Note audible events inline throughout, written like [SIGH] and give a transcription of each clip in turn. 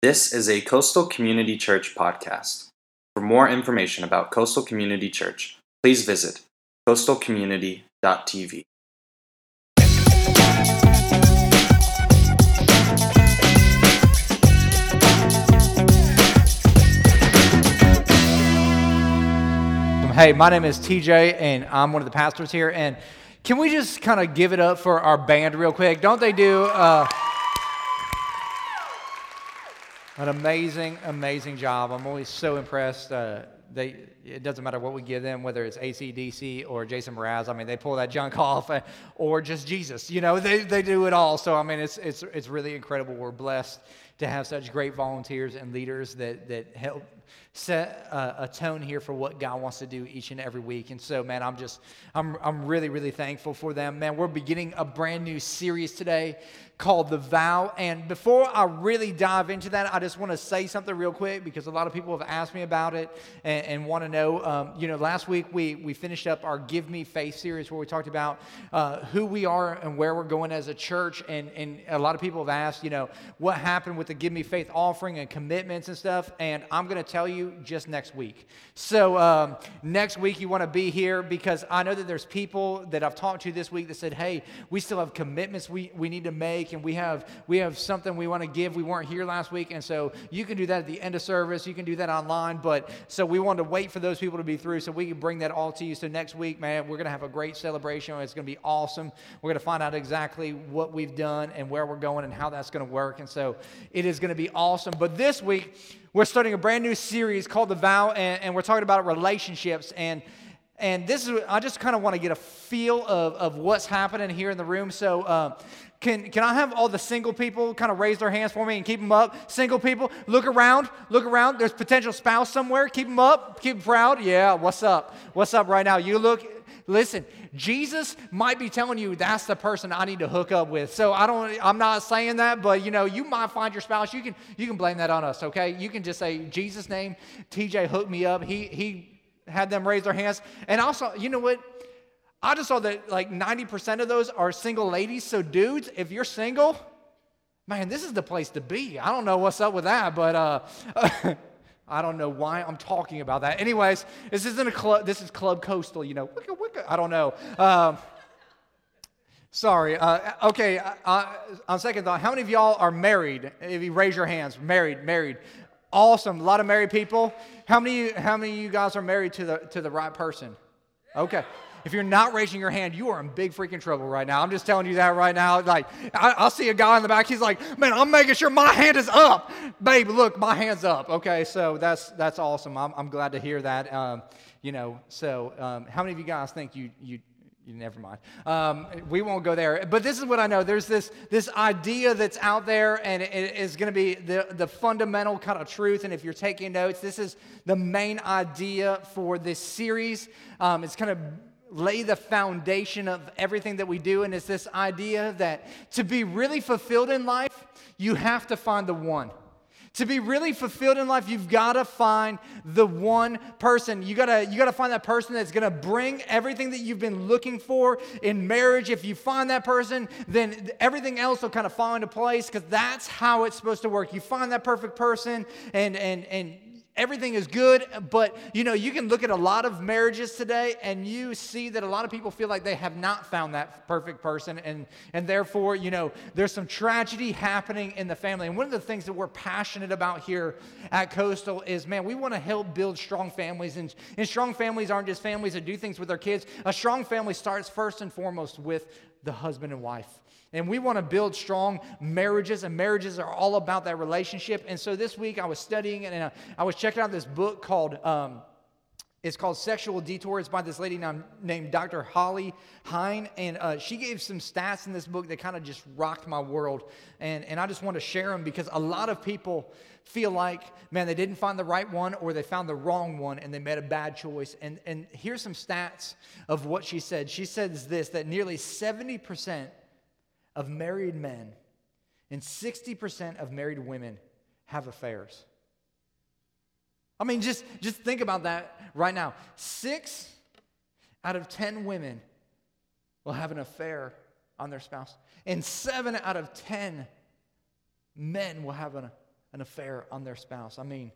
This is a Coastal Community Church podcast. For more information about Coastal Community Church, please visit coastalcommunity.tv. Hey, my name is TJ, and I'm one of the pastors here. And can we just kind of give it up for our band real quick? Don't they do uh, an amazing, amazing job? I'm always so impressed. Uh, they, it doesn't matter what we give them, whether it's ACDC or Jason Mraz. I mean, they pull that junk [LAUGHS] off, uh, or just Jesus. You know, they, they do it all. So I mean, it's it's it's really incredible. We're blessed to have such great volunteers and leaders that that help set a, a, tone here for what God wants to do each and every week. And so, man, I'm just, I'm, I'm really, really thankful for them. Man, we're beginning a brand new series today called The Vow. And before I really dive into that, I just want to say something real quick because a lot of people have asked me about it and, and want to know. Um, you know, last week we, we finished up our Give Me Faith series where we talked about uh, who we are and where we're going as a church. And, and a lot of people have asked, you know, what happened with the Give Me Faith offering and commitments and stuff. And I'm going to tell you just next week. So um, next week you want to be here because I know that there's people that I've talked to this week that said, hey, we still have commitments we, we need to make and we have we have something we want to give. We weren't here last week, and so you can do that at the end of service. You can do that online, but so we wanted to wait for those people to be through so we can bring that all to you. So next week, man, we're gonna have a great celebration. It's gonna be awesome. We're gonna find out exactly what we've done and where we're going and how that's gonna work. And so it is gonna be awesome. But this week we're starting a brand new series called The Vow, and, and we're talking about relationships. And and this is i just kind of want to get a feel of, of what's happening here in the room. So uh, can, can I have all the single people kind of raise their hands for me and keep them up? Single people, look around, look around. There's potential spouse somewhere. Keep them up, keep them proud. Yeah, what's up? What's up right now? You look, listen, Jesus might be telling you that's the person I need to hook up with. So I don't, I'm not saying that, but you know, you might find your spouse. You can, you can blame that on us, okay? You can just say, Jesus' name, TJ hooked me up. He, he had them raise their hands. And also, you know what? I just saw that like 90% of those are single ladies. So, dudes, if you're single, man, this is the place to be. I don't know what's up with that, but uh, [LAUGHS] I don't know why I'm talking about that. Anyways, this isn't a club. This is Club Coastal, you know. I don't know. Um, sorry. Uh, okay. Uh, on second thought, how many of y'all are married? If you raise your hands, married, married. Awesome. A lot of married people. How many? How many of you guys are married to the to the right person? Okay. If you're not raising your hand, you are in big freaking trouble right now. I'm just telling you that right now. Like, I, will see a guy in the back. He's like, man, I'm making sure my hand is up. Babe, look, my hand's up. Okay, so that's that's awesome. I'm, I'm glad to hear that. Um, you know, so um, how many of you guys think you you never mind. Um, we won't go there. But this is what I know. There's this, this idea that's out there, and it is going to be the, the fundamental kind of truth. And if you're taking notes, this is the main idea for this series. Um, it's kind of lay the foundation of everything that we do. And it's this idea that to be really fulfilled in life, you have to find the one. To be really fulfilled in life, you've got to find the one person. You gotta, you gotta find that person that's gonna bring everything that you've been looking for in marriage. If you find that person, then everything else will kind of fall into place because that's how it's supposed to work. You find that perfect person, and and and everything is good, but you know, you can look at a lot of marriages today and you see that a lot of people feel like they have not found that perfect person and and therefore, you know, there's some tragedy happening in the family. And one of the things that we're passionate about here at Coastal is man, we want to help build strong families and, and strong families aren't just families that do things with their kids. A strong family starts first and foremost with the husband and wife. And we want to build strong marriages, and marriages are all about that relationship. And so this week I was studying and I was checking out this book called. Um, it's called Sexual Detour. It's by this lady named Dr. Holly Hein. And uh, she gave some stats in this book that kind of just rocked my world. And, and I just want to share them because a lot of people feel like, man, they didn't find the right one or they found the wrong one and they made a bad choice. And, and here's some stats of what she said. She says this that nearly 70% of married men and 60% of married women have affairs. I mean, just, just think about that right now. Six out of 10 women will have an affair on their spouse, and seven out of 10 men will have an an affair on their spouse. I mean,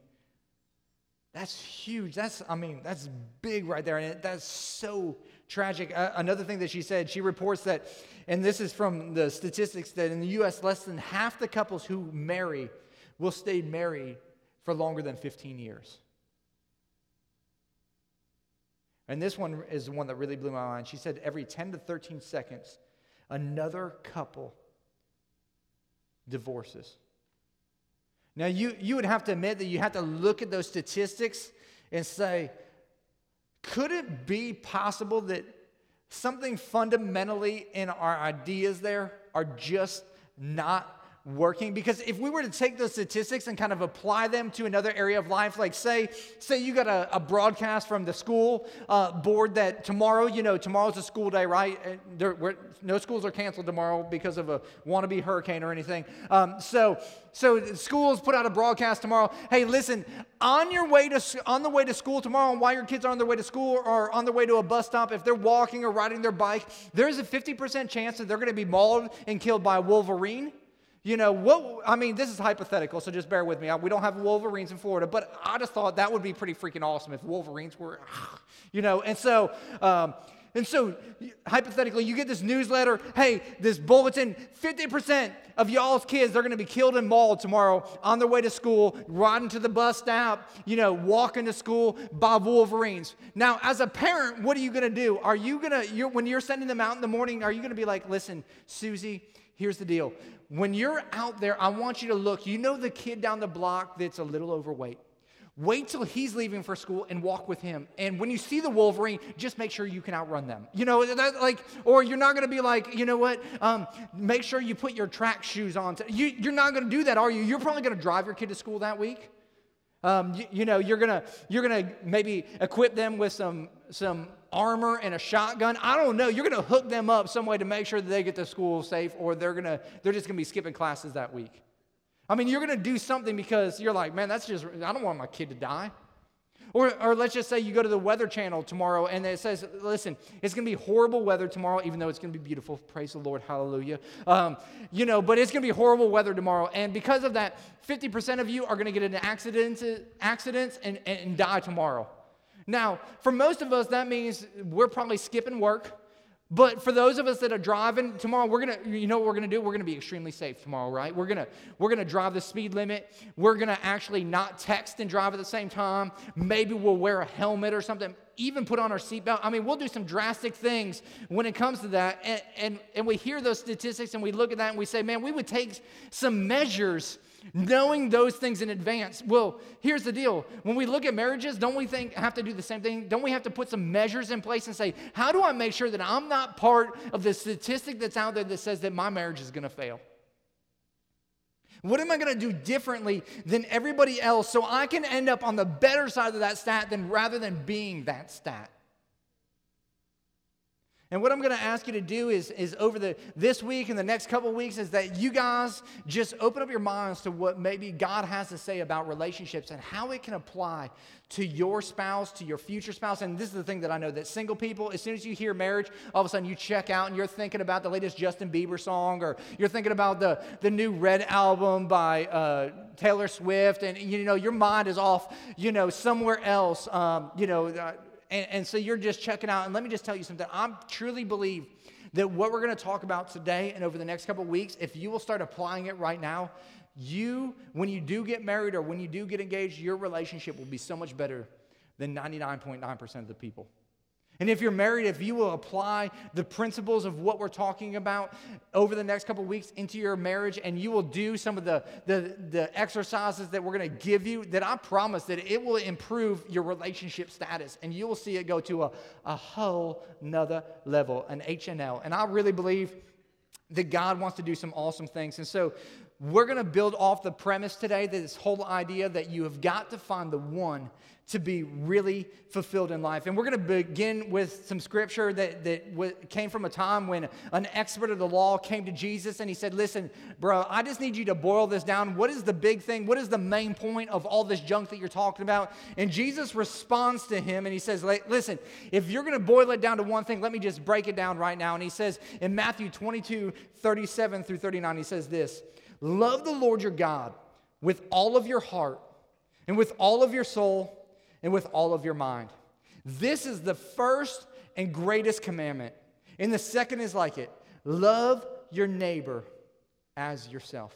that's huge. That's, I mean, that's big right there. And that's so tragic. Uh, another thing that she said, she reports that, and this is from the statistics, that in the US, less than half the couples who marry will stay married for longer than 15 years. And this one is the one that really blew my mind. She said every 10 to 13 seconds, another couple divorces. Now, you, you would have to admit that you have to look at those statistics and say, could it be possible that something fundamentally in our ideas there are just not working? Because if we were to take those statistics and kind of apply them to another area of life like say say you got a, a broadcast from the school uh, board that tomorrow you know tomorrow's a school day right? There, no schools are canceled tomorrow because of a wannabe hurricane or anything. Um, so so schools put out a broadcast tomorrow. Hey listen on your way to on the way to school tomorrow and while your kids are on their way to school or on their way to a bus stop if they're walking or riding their bike there's a 50% chance that they're going to be mauled and killed by a wolverine you know, what, I mean, this is hypothetical, so just bear with me. We don't have Wolverines in Florida, but I just thought that would be pretty freaking awesome if Wolverines were, [SIGHS] you know, and so, um, and so hypothetically, you get this newsletter hey, this bulletin 50% of y'all's kids, they're going to be killed and mauled tomorrow on their way to school, riding to the bus stop, you know, walking to school by Wolverines. Now, as a parent, what are you going to do? Are you going to, when you're sending them out in the morning, are you going to be like, listen, Susie, here's the deal. When you're out there, I want you to look. You know the kid down the block that's a little overweight. Wait till he's leaving for school and walk with him. And when you see the Wolverine, just make sure you can outrun them. You know, that, like, or you're not going to be like, you know what? Um, make sure you put your track shoes on. You, you're not going to do that, are you? You're probably going to drive your kid to school that week. Um, you, you, know, you're gonna you're gonna maybe equip them with some some armor and a shotgun. I don't know. You're gonna hook them up some way to make sure that they get to school safe, or they're gonna they're just gonna be skipping classes that week. I mean, you're gonna do something because you're like, man, that's just I don't want my kid to die. Or, or let's just say you go to the Weather Channel tomorrow and it says, listen, it's going to be horrible weather tomorrow, even though it's going to be beautiful. Praise the Lord. Hallelujah. Um, you know, but it's going to be horrible weather tomorrow. And because of that, 50% of you are going to get into accidents, accidents and, and die tomorrow. Now, for most of us, that means we're probably skipping work. But for those of us that are driving tomorrow, we're gonna, you know what we're gonna do? We're gonna be extremely safe tomorrow, right? We're gonna, we're gonna drive the speed limit. We're gonna actually not text and drive at the same time. Maybe we'll wear a helmet or something. Even put on our seatbelt. I mean, we'll do some drastic things when it comes to that. And, and, and we hear those statistics and we look at that and we say, man, we would take some measures knowing those things in advance. Well, here's the deal. When we look at marriages, don't we think have to do the same thing? Don't we have to put some measures in place and say, how do I make sure that I'm not part of the statistic that's out there that says that my marriage is going to fail? What am I going to do differently than everybody else so I can end up on the better side of that stat than rather than being that stat? And what I'm going to ask you to do is, is over the this week and the next couple weeks is that you guys just open up your minds to what maybe God has to say about relationships and how it can apply to your spouse, to your future spouse. And this is the thing that I know that single people, as soon as you hear marriage, all of a sudden you check out and you're thinking about the latest Justin Bieber song or you're thinking about the, the new Red album by uh, Taylor Swift. And, you know, your mind is off, you know, somewhere else. Um, you know, uh, and, and so you're just checking out. And let me just tell you something. I truly believe that what we're going to talk about today and over the next couple of weeks, if you will start applying it right now, you, when you do get married or when you do get engaged, your relationship will be so much better than 99.9% of the people. And if you're married, if you will apply the principles of what we're talking about over the next couple weeks into your marriage, and you will do some of the, the, the exercises that we're going to give you, that I promise that it will improve your relationship status. And you will see it go to a, a whole nother level, an HNL. And I really believe that God wants to do some awesome things. And so we're going to build off the premise today that this whole idea that you have got to find the one to be really fulfilled in life. And we're going to begin with some scripture that, that came from a time when an expert of the law came to Jesus and he said, Listen, bro, I just need you to boil this down. What is the big thing? What is the main point of all this junk that you're talking about? And Jesus responds to him and he says, Listen, if you're going to boil it down to one thing, let me just break it down right now. And he says in Matthew 22 37 through 39, he says this Love the Lord your God with all of your heart, and with all of your soul, and with all of your mind. This is the first and greatest commandment. And the second is like it love your neighbor as yourself.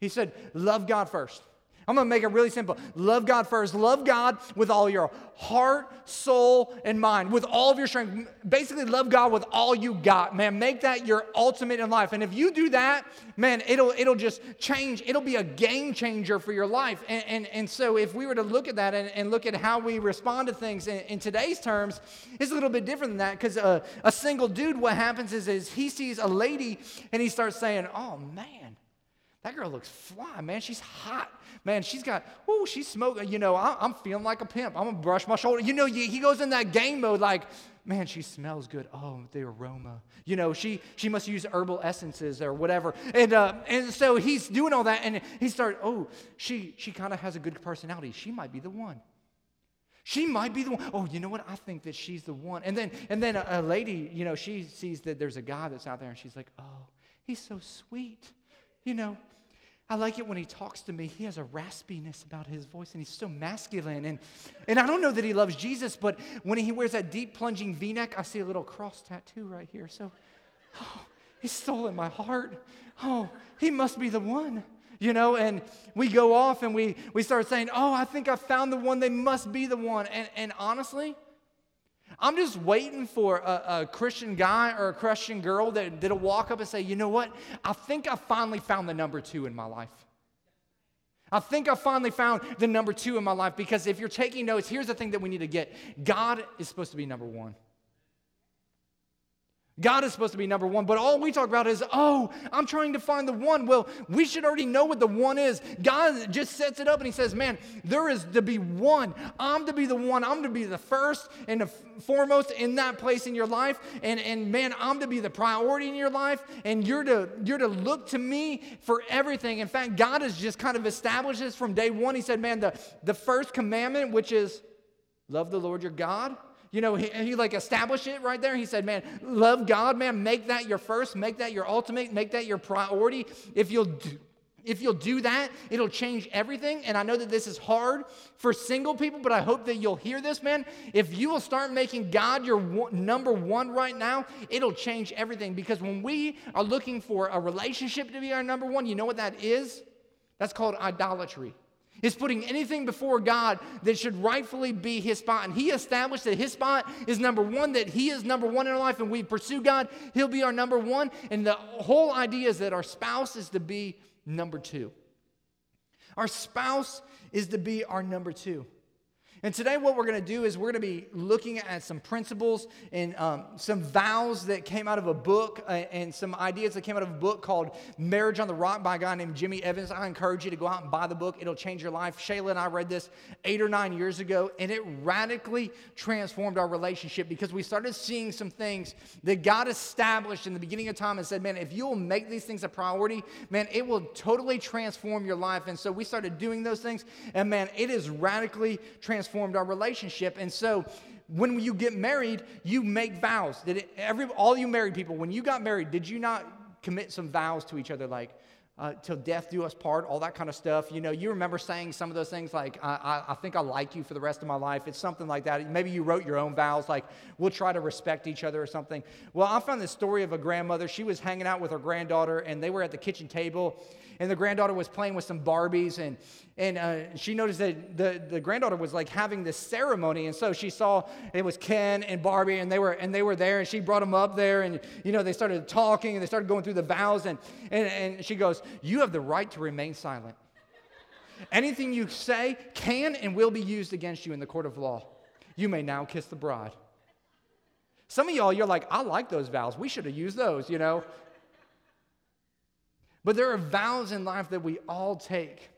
He said, Love God first. I'm going to make it really simple. Love God first. Love God with all your heart, soul, and mind, with all of your strength. Basically, love God with all you got, man. Make that your ultimate in life. And if you do that, man, it'll it'll just change. It'll be a game changer for your life. And and, and so if we were to look at that and, and look at how we respond to things in, in today's terms, it's a little bit different than that because uh, a single dude, what happens is, is he sees a lady and he starts saying, "Oh man." That girl looks fly, man. She's hot. Man, she's got, oh, she's smoking. You know, I, am feeling like a pimp. I'm going to brush my shoulder. You know, he goes in that game mode like, man, she smells good. Oh, the aroma. You know, she she must use herbal essences or whatever. And uh, and so he's doing all that, and he starts, Oh, she she kind of has a good personality. She might be the one. She might be the one. Oh, you know what? I think that she's the one. And then and then a, a lady, you know, she sees that there's a guy that's out there, and she's like, oh, he's so sweet. You know, I like it when he talks to me. He has a raspiness about his voice and he's so masculine. And, and I don't know that he loves Jesus, but when he wears that deep plunging v neck, I see a little cross tattoo right here. So, oh, he's stolen my heart. Oh, he must be the one. You know, and we go off and we, we start saying, Oh, I think I found the one. They must be the one. And, and honestly, I'm just waiting for a, a, Christian guy or a Christian girl that, that'll walk up and say, you know what? I think I finally found the number two in my life. I think I finally found the number two in my life because if you're taking notes, here's the thing that we need to get God is supposed to be number one. God is supposed to be number one, but all we talk about is, oh, I'm trying to find the one. Well, we should already know what the one is. God just sets it up and He says, man, there is to be one. I'm to be the one. I'm to be the first and the foremost in that place in your life. And, and man, I'm to be the priority in your life. And you're to, you're to look to me for everything. In fact, God has just kind of established this from day one. He said, man, the, the first commandment, which is love the Lord your God you know, he, he, like established it right there. He said, man, love God, man. Make that your first, make that your ultimate, make that your priority. If you'll do, if you'll do that, it'll change everything. And I know that this is hard for single people, but I hope that you'll hear this, man. If you will start making God your one, number one right now, it'll change everything. Because when we are looking for a relationship to be our number one, you know what that is? That's called idolatry is putting anything before God that should rightfully be his spot. And he established that his spot is number one, that he is number one in our life, and we pursue God, he'll be our number one. And the whole idea is that our spouse is to be number two. Our spouse is to be our number two. And today, what we're going to do is we're going to be looking at some principles and um, some vows that came out of a book uh, and some ideas that came out of a book called Marriage on the Rock by a guy named Jimmy Evans. I encourage you to go out and buy the book, it'll change your life. Shayla and I read this eight or nine years ago, and it radically transformed our relationship because we started seeing some things that God established in the beginning of time and said, Man, if you'll make these things a priority, man, it will totally transform your life. And so we started doing those things, and man, it is radically transformed transformed our relationship. And so when you get married, you make vows. Did it, every, all you married people, when you got married, did you not commit some vows to each other like, uh, till death do us part, all that kind of stuff. You know, you remember saying some of those things like, I, I, I, think I like you for the rest of my life. It's something like that. Maybe you wrote your own vows, like, we'll try to respect each other or something. Well, I found this story of a grandmother. She was hanging out with her granddaughter, and they were at the kitchen table, and the granddaughter was playing with some Barbies, and, and uh, she noticed that the, the granddaughter was like having this ceremony, and so she saw it was Ken and Barbie, and they were and they were there, and she brought them up there, and you know they started talking, and they started going through the vows, and and, and she goes, "You have the right to remain silent. Anything you say can and will be used against you in the court of law. You may now kiss the bride." Some of y'all, you're like, I like those vows. We should have used those, you know. But there are vows in life that we all take.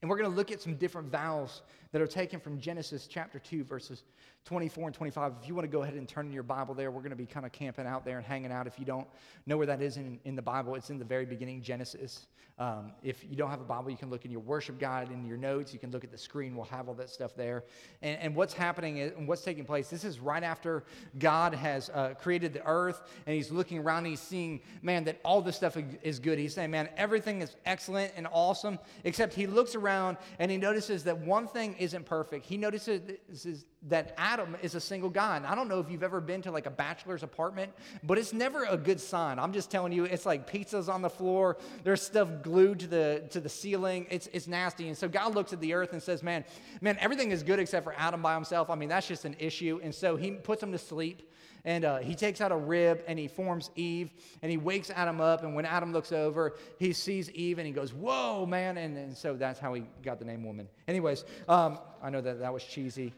And we're going to look at some different vows that are taken from Genesis chapter 2, verses 24 and 25. If you want to go ahead and turn in your Bible there, we're going to be kind of camping out there and hanging out. If you don't know where that is in, in the Bible, it's in the very beginning, Genesis. Um, if you don't have a Bible, you can look in your worship guide, in your notes. You can look at the screen. We'll have all that stuff there. And, and what's happening and what's taking place, this is right after God has uh, created the earth and he's looking around and he's seeing, man, that all this stuff is good. He's saying, man, everything is excellent and awesome, except he looks around and he notices that one thing isn't perfect. He notices that Adam is a single guy. And I don't know if you've ever been to like a bachelor's apartment, but it's never a good sign. I'm just telling you, it's like pizzas on the floor, there's stuff glued to the to the ceiling. It's it's nasty. And so God looks at the earth and says, Man, man, everything is good except for Adam by himself. I mean, that's just an issue. And so he puts him to sleep. And uh, he takes out a rib and he forms Eve and he wakes Adam up. And when Adam looks over, he sees Eve and he goes, Whoa, man. And, and so that's how he got the name woman. Anyways, um, I know that that was cheesy.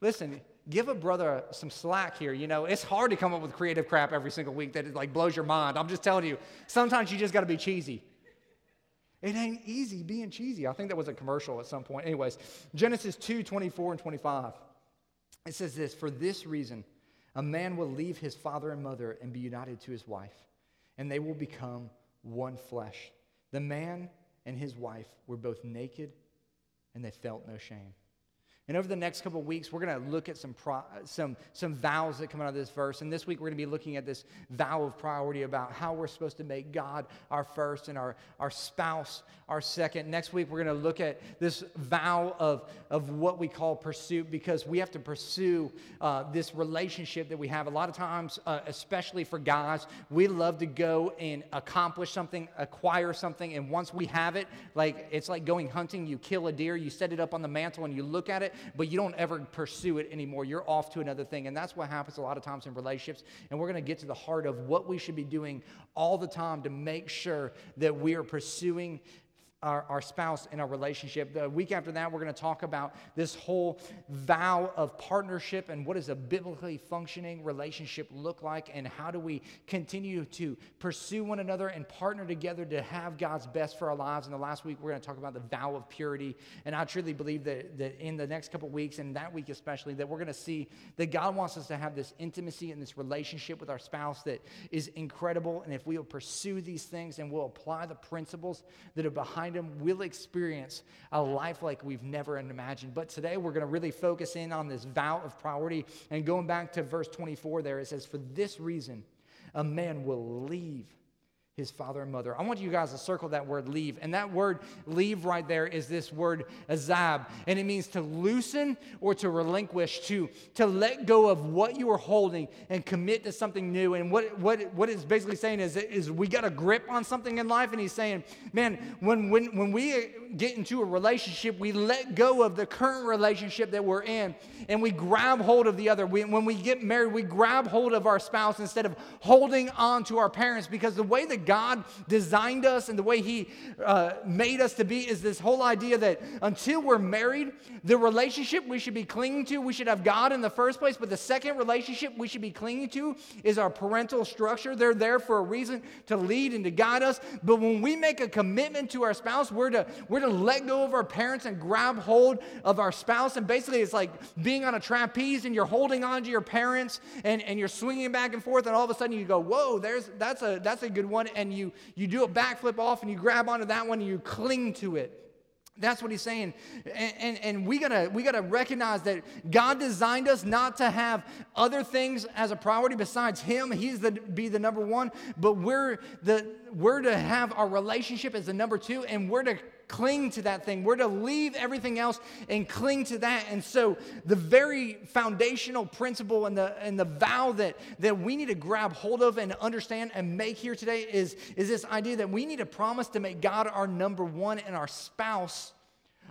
Listen, give a brother some slack here. You know, it's hard to come up with creative crap every single week that it like blows your mind. I'm just telling you, sometimes you just got to be cheesy. It ain't easy being cheesy. I think that was a commercial at some point. Anyways, Genesis 2 24 and 25. It says this For this reason, a man will leave his father and mother and be united to his wife, and they will become one flesh. The man and his wife were both naked, and they felt no shame. And over the next couple of weeks, we're going to look at some, pro, some, some vows that come out of this verse. And this week, we're going to be looking at this vow of priority about how we're supposed to make God our first and our, our spouse our second. Next week, we're going to look at this vow of, of what we call pursuit because we have to pursue uh, this relationship that we have. A lot of times, uh, especially for guys, we love to go and accomplish something, acquire something. And once we have it, like it's like going hunting, you kill a deer, you set it up on the mantle, and you look at it but you don't ever pursue it anymore. You're off to another thing. And that's what happens a lot of times in relationships. And we're going to get to the heart of what we should be doing all the time to make sure that we are pursuing our, our spouse in our relationship. The week after that, we're going to talk about this whole vow of partnership and what does a biblically functioning relationship look like and how do we continue to pursue one another and partner together to have God's best for our lives. And the last week, we're going to talk about the vow of purity. And I truly believe that, that in the next couple weeks and that week especially, that we're going to see that God wants us to have this intimacy and this relationship with our spouse that is incredible. And if we will pursue these things and we'll apply the principles that are behind behind Him, we'll experience a life like we've never imagined. But today we're going to really focus in on this vow of priority. And going back to verse 24 there, it says, For this reason, a man will leave his father and mother. I want you guys to circle that word leave. And that word leave right there is this word azab. And it means to loosen or to relinquish, to, to let go of what you are holding and commit to something new. And what, what, what it's basically saying is, is we got a grip on something in life. And he's saying, man, when, when, when we get into a relationship, we let go of the current relationship that we're in and we grab hold of the other. We, when we get married, we grab hold of our spouse instead of holding on to our parents because the way that God designed us and the way He uh, made us to be is this whole idea that until we're married, the relationship we should be clinging to, we should have God in the first place, but the second relationship we should be clinging to is our parental structure. They're there for a reason to lead and to guide us. But when we make a commitment to our spouse, we're to, we're to let go of our parents and grab hold of our spouse. And basically, it's like being on a trapeze and you're holding on to your parents and, and you're swinging back and forth, and all of a sudden you go, Whoa, there's, that's, a, that's a good one and you, you do a backflip off and you grab onto that one and you cling to it. That's what he's saying. And, and, and, we, gotta, we gotta recognize that God designed us not to have other things as a priority besides Him. He's the be the number one, but we're the we're to have our relationship as the number two, and we're to cling to that thing. We're to leave everything else and cling to that. And so the very foundational principle and the and the vow that, that we need to grab hold of and understand and make here today is, is this idea that we need to promise to make God our number one and our spouse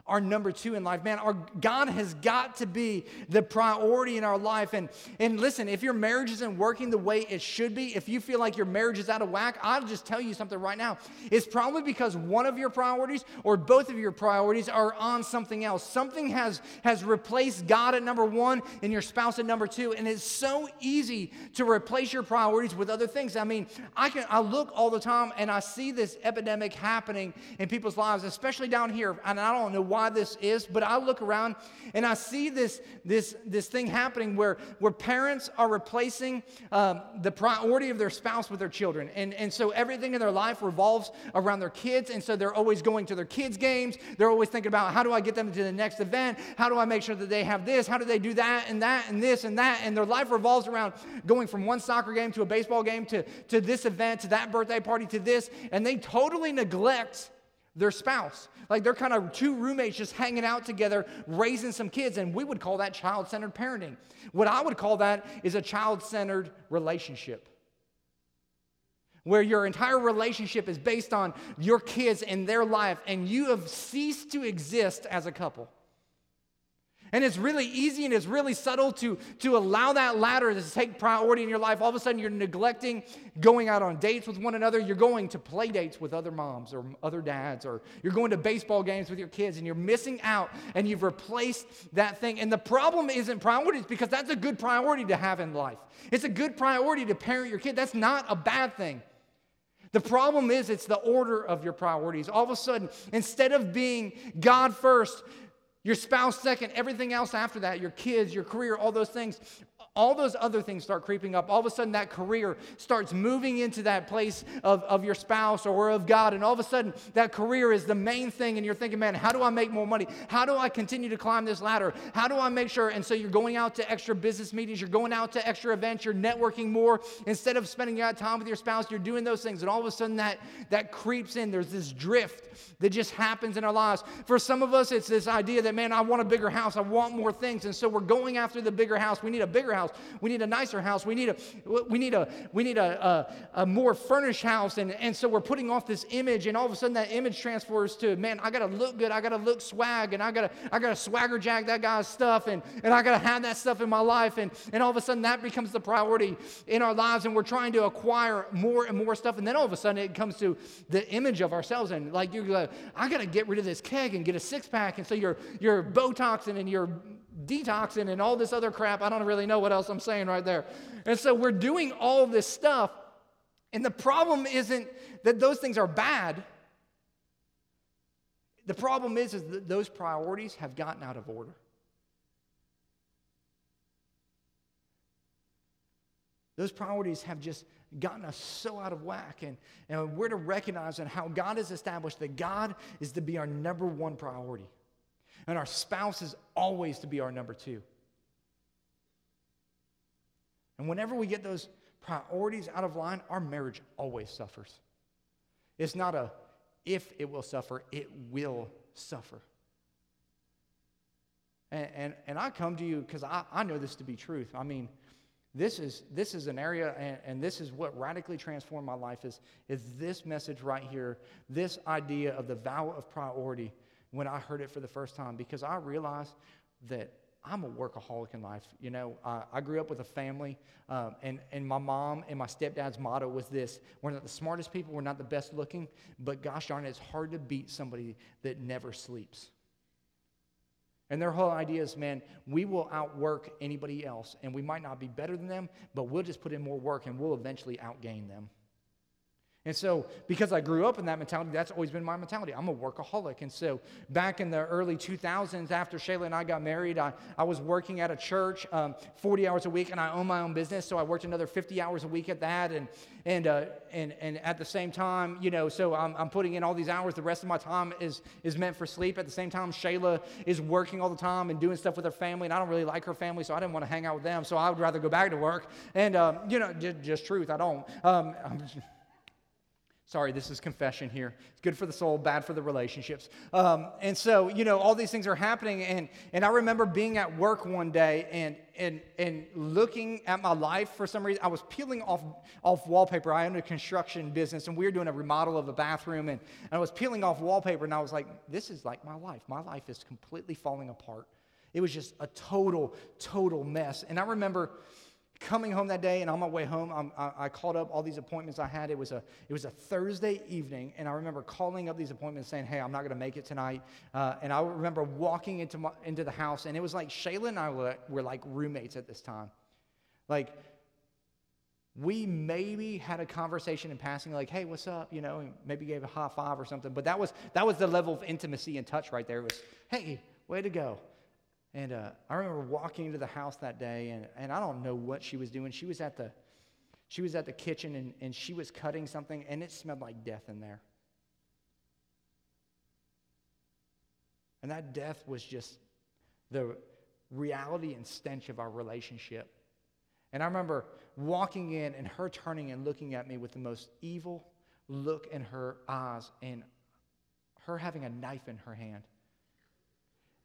our number two in life. Man, our God has got to be the priority in our life. And, and listen, if your marriage isn't working the way it should be, if you feel like your marriage is out of whack, I'll just tell you something right now. It's probably because one of your priorities or both of your priorities are on something else. Something has, has replaced God at number one and your spouse at number two. And it's so easy to replace your priorities with other things. I mean, I can I look all the time and I see this epidemic happening in people's lives, especially down here. And I don't know why why this is, but I look around and I see this, this, this thing happening where, where parents are replacing um, the priority of their spouse with their children. And, and so everything in their life revolves around their kids. And so they're always going to their kids' games. They're always thinking about how do I get them to the next event? How do I make sure that they have this? How do they do that and that and this and that? And their life revolves around going from one soccer game to a baseball game to, to this event to that birthday party to this. And they totally neglect their spouse. Like they're kind of two roommates just hanging out together, raising some kids, and we would call that child centered parenting. What I would call that is a child centered relationship. Where your entire relationship is based on your kids and their life, and you have ceased to exist as a couple. And it's really easy and it's really subtle to, to allow that ladder to take priority in your life. All of a sudden, you're neglecting going out on dates with one another. You're going to play dates with other moms or other dads, or you're going to baseball games with your kids, and you're missing out and you've replaced that thing. And the problem isn't priorities because that's a good priority to have in life. It's a good priority to parent your kid. That's not a bad thing. The problem is, it's the order of your priorities. All of a sudden, instead of being God first, your spouse second, everything else after that, your kids, your career, all those things, all those other things start creeping up. All of a sudden, that career starts moving into that place of, of your spouse or of God. And all of a sudden, that career is the main thing. And you're thinking, man, how do I make more money? How do I continue to climb this ladder? How do I make sure? And so you're going out to extra business meetings, you're going out to extra events, you're networking more. Instead of spending time with your spouse, you're doing those things. And all of a sudden, that, that creeps in. There's this drift that just happens in our lives. For some of us, it's this idea that, man, I want a bigger house, I want more things. And so we're going after the bigger house. We need a bigger house house. We need a nicer house. We need a, we need a, we need a, a, a more furnished house. And, and so we're putting off this image, and all of a sudden that image transfers to, man, I got to look good. I got to look swag, and I got to I gotta swagger jack that guy's stuff, and, and I got to have that stuff in my life. And, and all of a sudden that becomes the priority in our lives, and we're trying to acquire more and more stuff. And then all of a sudden it comes to the image of ourselves. And like, you're like, I got to get rid of this keg and get a six pack. And so you're, you're Botoxing and you're detoxing and all this other crap. I don't really know what else I'm saying right there. And so we're doing all this stuff. And the problem isn't that those things are bad. The problem is, is that those priorities have gotten out of order. Those priorities have just gotten us so out of whack. And, and we're to recognize and how God has established that God is to be our number one priority. And our spouse is always to be our number two. And whenever we get those priorities out of line, our marriage always suffers. It's not a if it will suffer, it will suffer. And, and, and I come to you because I, I know this to be truth. I mean, this is, this is an area, and, and, this is what radically transformed my life is, is this message right here, this idea of the vow of priority when I heard it for the first time because I realized that I'm a workaholic in life. You know, uh, I grew up with a family, um, and, and my mom and my stepdad's motto was this We're not the smartest people, we're not the best looking, but gosh darn it, it's hard to beat somebody that never sleeps. And their whole idea is, man, we will outwork anybody else, and we might not be better than them, but we'll just put in more work and we'll eventually outgain them. And so, because I grew up in that mentality, that's always been my mentality. I'm a workaholic. And so, back in the early 2000s, after Shayla and I got married, I, I was working at a church um, 40 hours a week, and I own my own business. So, I worked another 50 hours a week at that. And, and, uh, and, and at the same time, you know, so I'm, I'm putting in all these hours. The rest of my time is, is meant for sleep. At the same time, Shayla is working all the time and doing stuff with her family. And I don't really like her family, so I didn't want to hang out with them. So, I would rather go back to work. And, um, you know, just, just truth, I don't. Um, Sorry, this is confession here. It's good for the soul, bad for the relationships. Um, and so, you know, all these things are happening. And, and I remember being at work one day and, and, and looking at my life for some reason. I was peeling off, off wallpaper. I own a construction business and we were doing a remodel of a bathroom. And, and I was peeling off wallpaper and I was like, this is like my life. My life is completely falling apart. It was just a total, total mess. And I remember coming home that day and on my way home I, I called up all these appointments i had. It was a it was a thursday evening and i remember calling up these appointments saying hey i'm not going to make it tonight. Uh, and i remember walking into, my, into the house and it was like shayla and i were, were like roommates at this time. Like we maybe had a conversation in passing like hey what's up? You know maybe gave a high five or something but that was that was the level of intimacy and touch right there. It was hey way to go and uh, I remember walking into the house that day, and, and I don't know what she was doing. She was at the, she was at the kitchen, and, and she was cutting something, and it smelled like death in there. And that death was just the reality and stench of our relationship. And I remember walking in and her turning and looking at me with the most evil look in her eyes and her having a knife in her hand.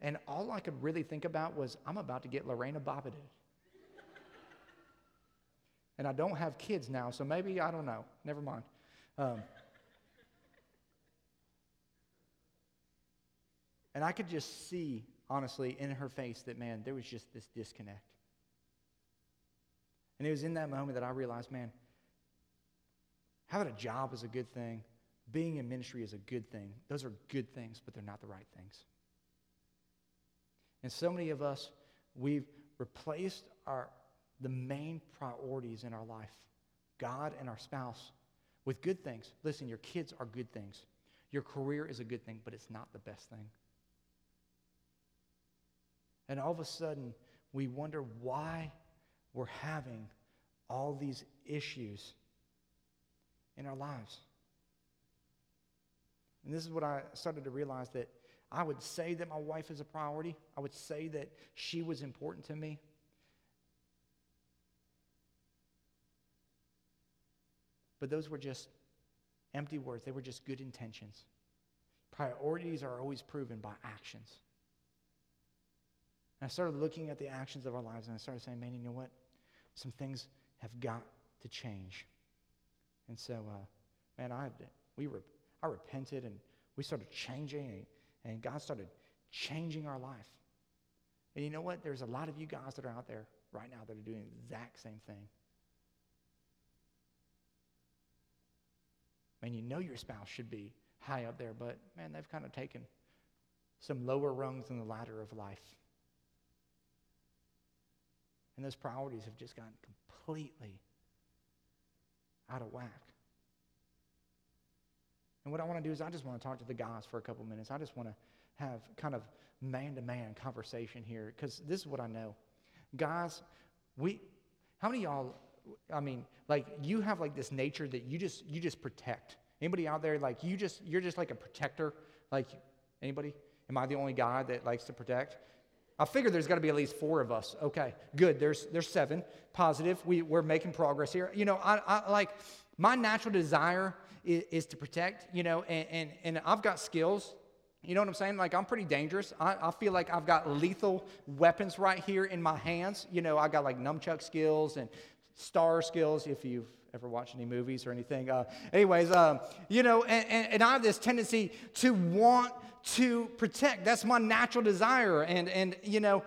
And all I could really think about was, I'm about to get Lorena bobbited. and I don't have kids now, so maybe, I don't know. Never mind. Um, and I could just see, honestly, in her face that, man, there was just this disconnect. And it was in that moment that I realized, man, having a job is a good thing. Being in ministry is a good thing. Those are good things, but they're not the right things. And so many of us, we've replaced our, the main priorities in our life, God and our spouse, with good things. Listen, your kids are good things. Your career is a good thing, but it's not the best thing. And all of a sudden, we wonder why we're having all these issues in our lives. And this is what I started to realize that I would say that my wife is a priority. I would say that she was important to me. But those were just empty words, they were just good intentions. Priorities are always proven by actions. And I started looking at the actions of our lives and I started saying, man, you know what? Some things have got to change. And so, uh, man, I, we were, I repented and we started changing. And God started changing our life. And you know what? There's a lot of you guys that are out there right now that are doing the exact same thing. Man, you know your spouse should be high up there, but man, they've kind of taken some lower rungs in the ladder of life. And those priorities have just gotten completely out of whack. And what I want to do is I just want to talk to the guys for a couple minutes. I just want to have kind of man to man conversation here because this is what I know. Guys, we, how many y'all, I mean, like you have like this nature that you just, you just protect. Anybody out there, like you just, you're just like a protector? Like anybody? Am I the only guy that likes to protect? I figure there's got to be at least four of us. Okay, good. There's there's seven. Positive. We we're making progress here. You know, I, I like my natural desire is, is to protect, you know, and, and, and I've got skills. You know what I'm saying? Like, I'm pretty dangerous. I, I feel like I've got lethal weapons right here in my hands. You know, I got like nunchuck skills and star skills, if you've ever watched any movies or anything. Uh, anyways, um, you know, and, and, and, I have this tendency to want to protect. That's my natural desire. And, and you know,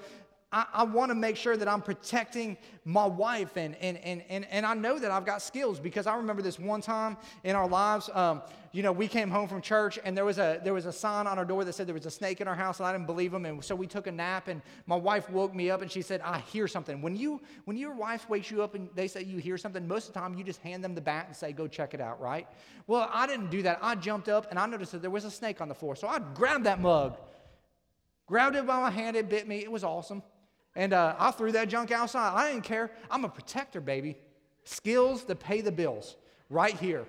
I, I want to make sure that I'm protecting my wife. And, and, and, and, and I know that I've got skills because I remember this one time in our lives. Um, you know, we came home from church and there was, a, there was a sign on our door that said there was a snake in our house and I didn't believe them. And so we took a nap and my wife woke me up and she said, I hear something. When, you, when your wife wakes you up and they say you hear something, most of the time you just hand them the bat and say, go check it out, right? Well, I didn't do that. I jumped up and I noticed that there was a snake on the floor. So I grabbed that mug, grabbed it by my hand, it bit me. It was awesome. And uh, I threw that junk outside. I didn't care. I'm a protector, baby. Skills to pay the bills right here.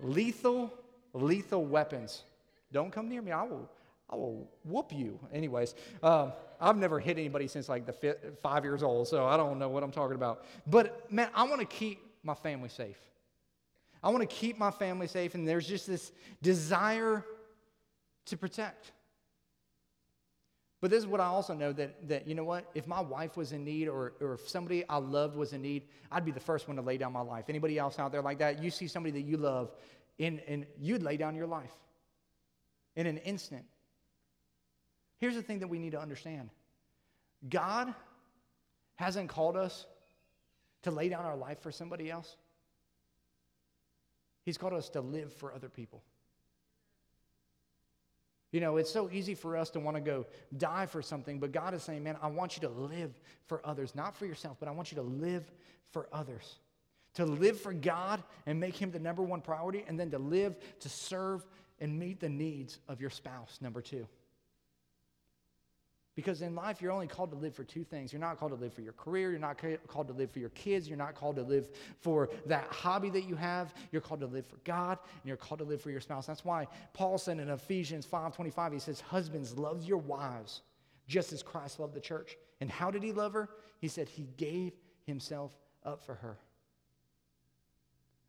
Lethal, lethal weapons. Don't come near me. I will, I will whoop you. Anyways, um, I've never hit anybody since like the five years old, so I don't know what I'm talking about. But man, I want to keep my family safe. I want to keep my family safe, and there's just this desire to protect. But this is what I also know that, that you know what? If my wife was in need or, or if somebody I loved was in need, I'd be the first one to lay down my life. Anybody else out there like that? You see somebody that you love, and, and you'd lay down your life in an instant. Here's the thing that we need to understand God hasn't called us to lay down our life for somebody else, He's called us to live for other people. You know, it's so easy for us to want to go die for something, but God is saying, man, I want you to live for others, not for yourself, but I want you to live for others. To live for God and make Him the number one priority, and then to live to serve and meet the needs of your spouse, number two. Because in life, you're only called to live for two things. You're not called to live for your career. You're not called to live for your kids. You're not called to live for that hobby that you have. You're called to live for God, and you're called to live for your spouse. That's why Paul said in Ephesians 5.25, he says, Husbands, love your wives just as Christ loved the church. And how did he love her? He said he gave himself up for her.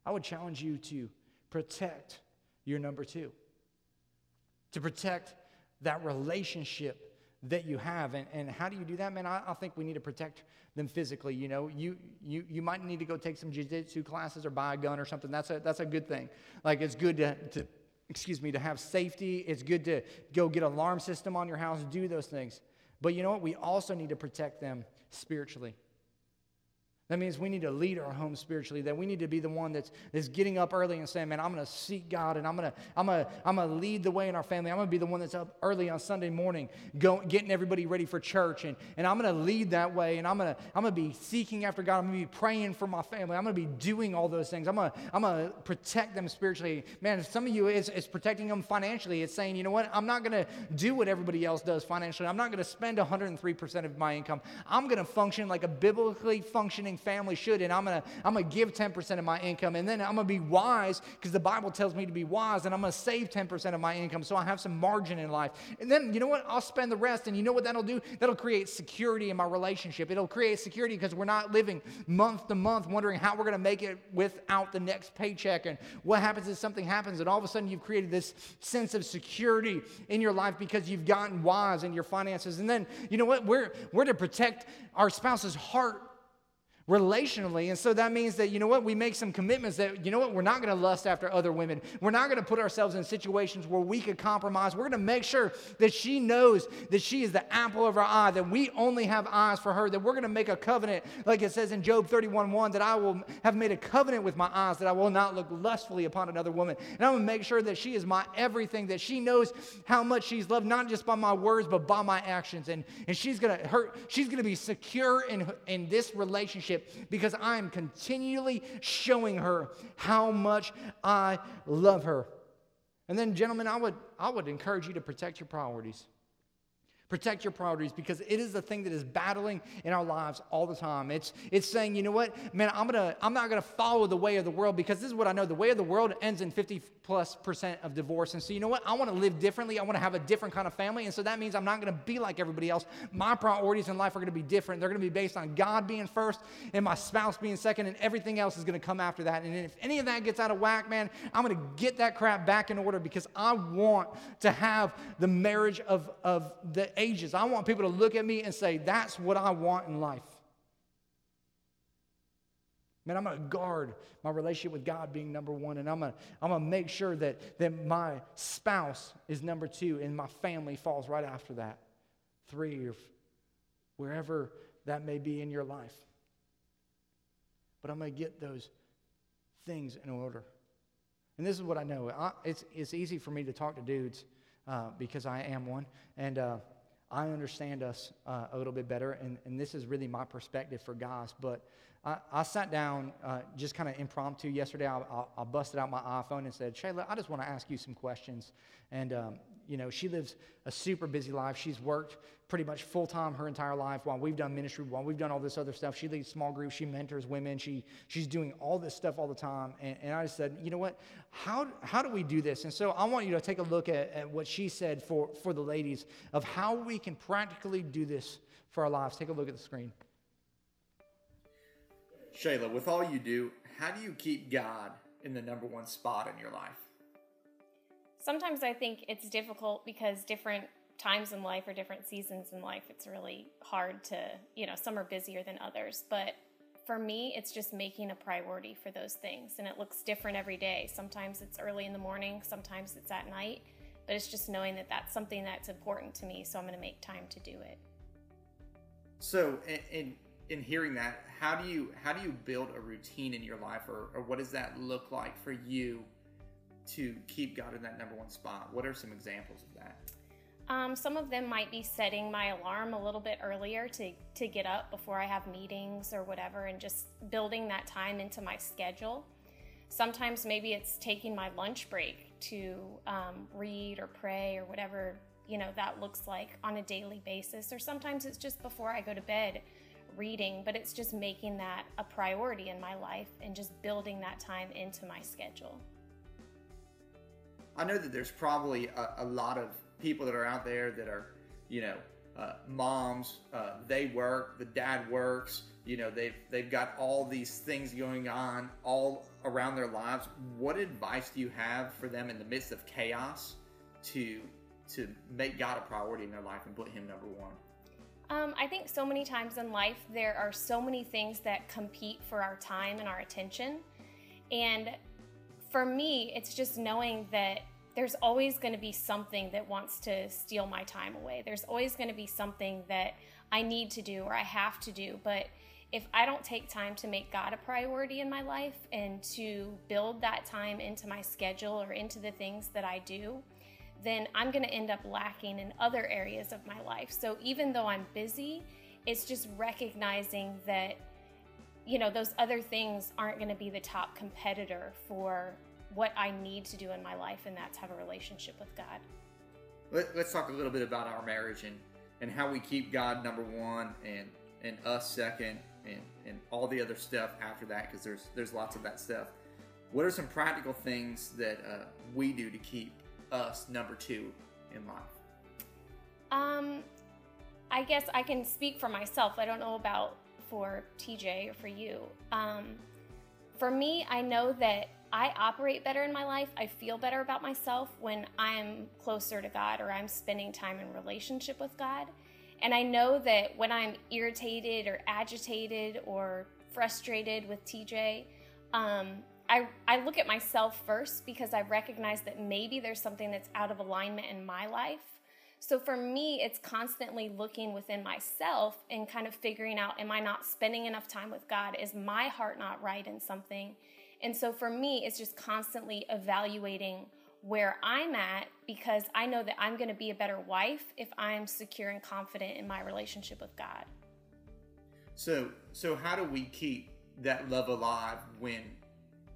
I would challenge you to protect your number two, to protect that relationship that you have. And, and how do you do that, man? I, I think we need to protect them physically. You know, you, you, you might need to go take some jiu-jitsu classes or buy a gun or something. That's a, that's a good thing. Like, it's good to, to, excuse me, to have safety. It's good to go get alarm system on your house, do those things. But you know what? We also need to protect them spiritually. That means we need to lead our home spiritually, that we need to be the one that's, that's getting up early and saying, Man, I'm going to seek God and I'm going to I'm gonna, I'm gonna lead the way in our family. I'm going to be the one that's up early on Sunday morning, go, getting everybody ready for church. And, and I'm going to lead that way. And I'm going to I'm gonna be seeking after God. I'm going to be praying for my family. I'm going to be doing all those things. I'm going to I'm gonna protect them spiritually. Man, some of you, it's, it's protecting them financially. It's saying, You know what? I'm not going to do what everybody else does financially. I'm not going to spend 103% of my income. I'm going to function like a biblically functioning family should, and I'm gonna I'm gonna give 10% of my income, and then I'm gonna be wise because the Bible tells me to be wise, and I'm gonna save 10% of my income so I have some margin in life. And then you know what? I'll spend the rest, and you know what that'll do? That'll create security in my relationship. It'll create security because we're not living month to month wondering how we're gonna make it without the next paycheck. And what happens if something happens, and all of a sudden you've created this sense of security in your life because you've gotten wise in your finances. And then you know what? We're we're to protect our spouse's heart relationally. And so that means that, you know what, we make some commitments that, you know what, we're not going to lust after other women. We're not going to put ourselves in situations where we could compromise. We're going to make sure that she knows that she is the apple of our eye, that we only have eyes for her, that we're going to make a covenant, like it says in Job 31 1, that I will have made a covenant with my eyes, that I will not look lustfully upon another woman. And I'm going to make sure that she is my everything, that she knows how much she's loved, not just by my words, but by my actions. And, and she's going to hurt, she's going to be secure in, in this relationship relationship because I'm continually showing her how much I love her. And then, gentlemen, I would, I would encourage you to protect your priorities. Protect your priorities because it is the thing that is battling in our lives all the time. It's, it's saying, you know what, man, I'm, gonna, I'm not going to follow the way of the world because this is what I know. The way of the world ends in 50 plus percent of divorce. And so, you know what, I want to live differently. I want to have a different kind of family. And so that means I'm not going to be like everybody else. My priorities in life are going to be different. They're going to be based on God being first and my spouse being second, and everything else is going to come after that. And if any of that gets out of whack, man, I'm going to get that crap back in order because I want to have the marriage of, of the ages. I want people to look at me and say, that's what I want in life. Man, I'm going to guard my relationship with God being number one, and I'm going to I'm to make sure that, that my spouse is number two, and my family falls right after that. Three, or wherever that may be in your life. But I'm going to get those things in order. And this is what I know. I, it's, it's easy for me to talk to dudes uh, because I am one. And uh, I understand us uh, a little bit better, and, and this is really my perspective for guys. But I, I sat down uh, just kind of impromptu yesterday. I, I, I, busted out my iPhone and said, Shayla, I just want to ask you some questions. And, um, you know, she lives a super busy life. She's worked pretty much full time her entire life while we've done ministry, while we've done all this other stuff. She leads small groups, she mentors women, she, she's doing all this stuff all the time. And, and I just said, you know what? How, how do we do this? And so I want you to take a look at, at what she said for, for the ladies of how we can practically do this for our lives. Take a look at the screen. Shayla, with all you do, how do you keep God in the number one spot in your life? Sometimes I think it's difficult because different times in life or different seasons in life, it's really hard to, you know, some are busier than others. But for me, it's just making a priority for those things. And it looks different every day. Sometimes it's early in the morning, sometimes it's at night. But it's just knowing that that's something that's important to me. So I'm going to make time to do it. So, in, in, in hearing that, how do you how do you build a routine in your life, or, or what does that look like for you to keep God in that number one spot? What are some examples of that? Um, some of them might be setting my alarm a little bit earlier to, to get up before I have meetings or whatever, and just building that time into my schedule. Sometimes maybe it's taking my lunch break to um, read or pray or whatever you know that looks like on a daily basis. Or sometimes it's just before I go to bed reading, but it's just making that a priority in my life and just building that time into my schedule. I know that there's probably a, a lot of people that are out there that are, you know, uh, moms. Uh, they work. The dad works. You know, they've they've got all these things going on all around their lives. What advice do you have for them in the midst of chaos to to make God a priority in their life and put Him number one? Um, I think so many times in life there are so many things that compete for our time and our attention, and for me, it's just knowing that there's always going to be something that wants to steal my time away. There's always going to be something that I need to do or I have to do. But if I don't take time to make God a priority in my life and to build that time into my schedule or into the things that I do, then I'm going to end up lacking in other areas of my life. So even though I'm busy, it's just recognizing that you know those other things aren't going to be the top competitor for what I need to do in my life, and that's have a relationship with God. Let, us talk a little bit about our marriage and, and how we keep God number one and, and us second and, and all the other stuff after that because there's there's lots of that stuff. What are some practical things that uh, we do to keep us number two in life? Um, I guess I can speak for myself. I don't know about for TJ or for you. Um, for me, I know that I operate better in my life. I feel better about myself when I'm closer to God or I'm spending time in relationship with God. And I know that when I'm irritated or agitated or frustrated with TJ, um, I, I look at myself first because I recognize that maybe there's something that's out of alignment in my life. So for me, it's constantly looking within myself and kind of figuring out am I not spending enough time with God? Is my heart not right in something? And so for me, it's just constantly evaluating where I'm at because I know that I'm going to be a better wife if I'm secure and confident in my relationship with God. So, so how do we keep that love alive when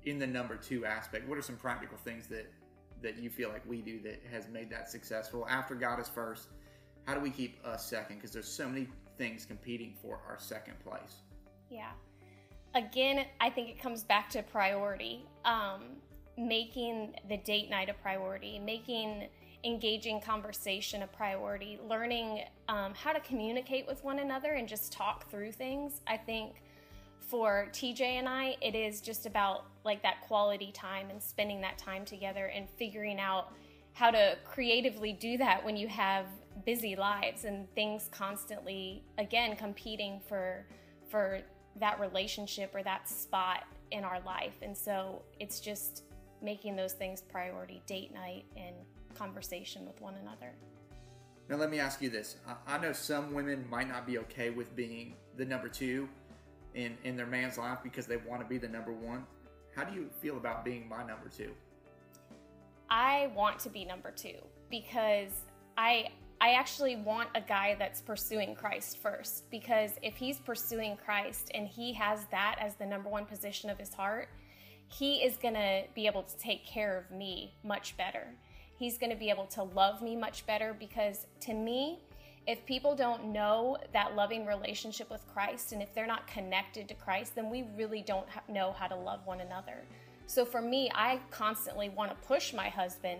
in the number 2 aspect? What are some practical things that that you feel like we do that has made that successful after God is first? How do we keep us second because there's so many things competing for our second place? Yeah again, I think it comes back to priority. Um, making the date night a priority, making engaging conversation a priority, learning um, how to communicate with one another and just talk through things. I think for TJ and I, it is just about like that quality time and spending that time together and figuring out how to creatively do that when you have busy lives and things constantly again competing for for that relationship or that spot in our life. And so it's just making those things priority date night and conversation with one another. Now, let me ask you this. I know some women might not be okay with being the number two in, in their man's life because they want to be the number one. How do you feel about being my number two? I want to be number two because I I actually want a guy that's pursuing Christ first because if he's pursuing Christ and he has that as the number one position of his heart, he is going to be able to take care of me much better. He's going to be able to love me much better because to me, if people don't know that loving relationship with Christ and if they're not connected to Christ, then we really don't know how to love one another. So for me, I constantly want to push my husband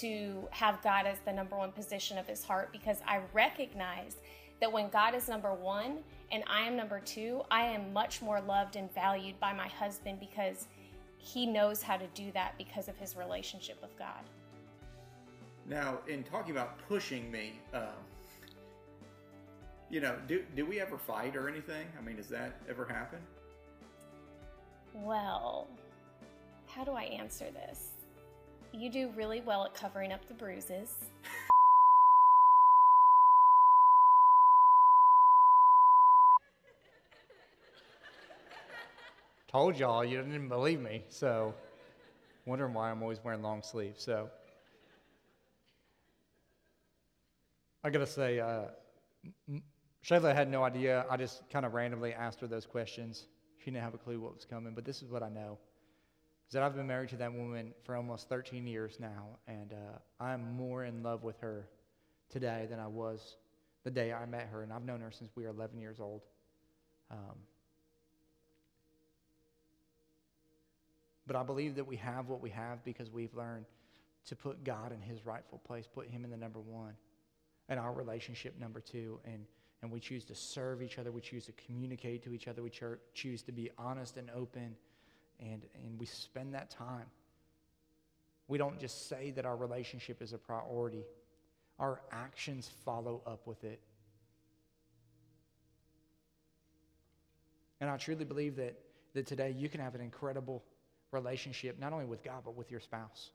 to have God as the number one position of his heart because I recognize that when God is number one and I am number two, I am much more loved and valued by my husband because he knows how to do that because of his relationship with God. Now, in talking about pushing me, um, you know, do do we ever fight or anything? I mean, does that ever happen? Well, how do I answer this? You do really well at covering up the bruises. [LAUGHS] Told y'all you didn't believe me, so wondering why I'm always wearing long sleeves. So I gotta say, uh, m- Shayla had no idea. I just kind of randomly asked her those questions. She didn't have a clue what was coming, but this is what I know: is that I've been married to that woman for almost 13 years now, and uh, I'm more in love with her today than I was the day I met her, and I've known her since we were 11 years old. Um, But I believe that we have what we have because we've learned to put God in his rightful place, put him in the number one, and our relationship number two. And, and we choose to serve each other. We choose to communicate to each other. We cho- choose to be honest and open. And, and we spend that time. We don't just say that our relationship is a priority, our actions follow up with it. And I truly believe that, that today you can have an incredible relationship, not only with God, but with your spouse.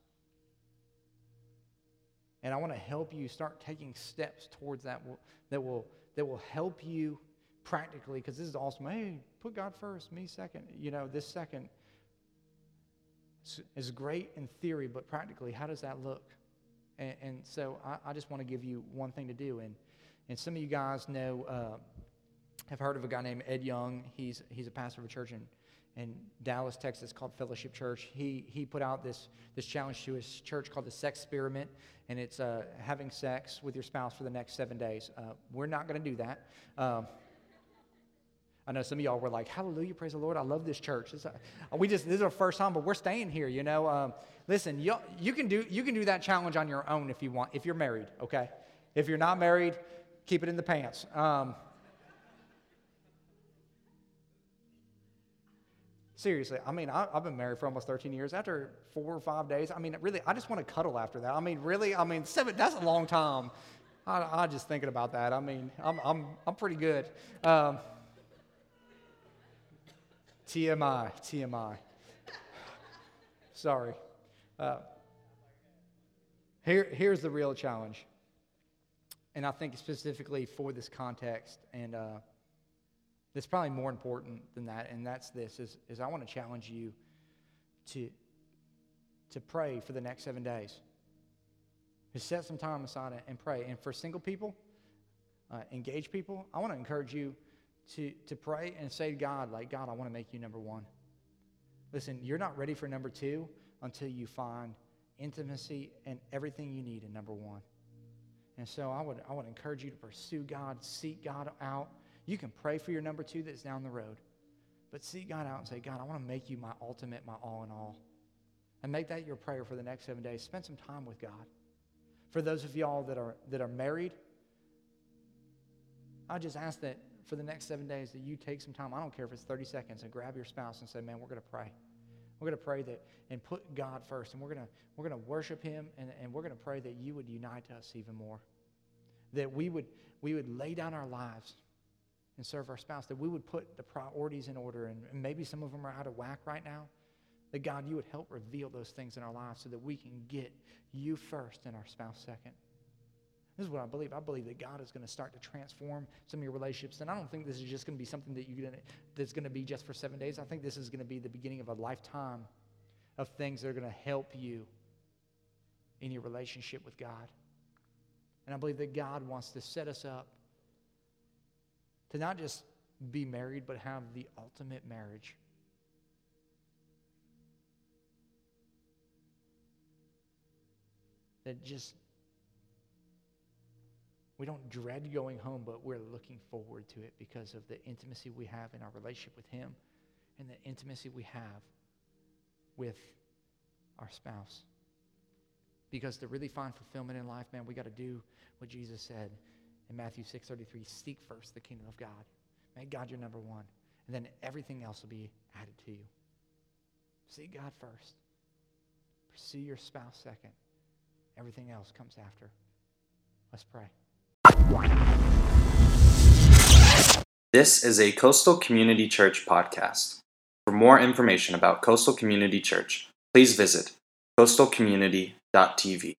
And I want to help you start taking steps towards that will, that, will, that will help you practically, because this is awesome. Hey, put God first, me second. You know, this second is great in theory, but practically, how does that look? And, and so I, I, just want to give you one thing to do. And, and some of you guys know, uh, have heard of a guy named Ed Young. He's, he's a pastor of a church in in Dallas, Texas, called Fellowship Church. He, he put out this, this challenge to his church called the Sex Experiment, and it's uh, having sex with your spouse for the next seven days. Uh, we're not going to do that. Um, I know some of y'all were like, "Hallelujah, praise the Lord! I love this church." A, uh, we just this is our first time, but we're staying here. You know, um, listen, you, you can do you can do that challenge on your own if you want. If you're married, okay. If you're not married, keep it in the pants. Um, Seriously, I mean, I, have been married for almost 13 years. After four or five days, I mean, really, I just want to cuddle after that. I mean, really, I mean, seven, that's a long time. I, I just thinking about that. I mean, I'm, I'm, I'm pretty good. Um, TMI, TMI. Sorry. Uh, here, here's the real challenge. And I think specifically for this context, and uh, that's probably more important than that, and that's this, is, is I want to challenge you to, to pray for the next seven days. To set some time aside and pray. And for single people, uh, engaged people, I want to encourage you to, to pray and say to God, like, God, I want to make you number one. Listen, you're not ready for number two until you find intimacy and everything you need in number one. And so I would, I would encourage you to pursue God, seek God out you can pray for your number two that's down the road. But seek God out and say, God, I want to make you my ultimate, my all in all. And make that your prayer for the next seven days. Spend some time with God. For those of y'all that are, that are married, I just ask that for the next seven days that you take some time, I don't care if it's 30 seconds, and grab your spouse and say, man, we're going to pray. We're going to pray that and put God first, and we're going to, we're going to worship Him, and, and we're going to pray that you would unite us even more. That we would, we would lay down our lives and serve our spouse, that we would put the priorities in order. And, and maybe some of them are out of whack right now. That God, you would help reveal those things in our lives so that we can get you first and our spouse second. This is what I believe. I believe that God is going to start to transform some of your relationships. And I don't think this is just going to be something that gonna, that's going to be just for seven days. I think this is going to be the beginning of a lifetime of things that are going to help you in your relationship with God. And I believe that God wants to set us up to not just be married, but have the ultimate marriage. That just, we don't dread going home, but we're looking forward to it because of the intimacy we have in our relationship with Him and the intimacy we have with our spouse. Because to really find fulfillment in life, man, we got to do what Jesus said in Matthew 6:33, seek first the kingdom of God. Make God your number one, and then everything else will be added to you. Seek God first. Pursue your spouse second. Everything else comes after. Let's pray. This is a Coastal Community Church podcast. For more information about Coastal Community Church, please visit coastalcommunity.tv.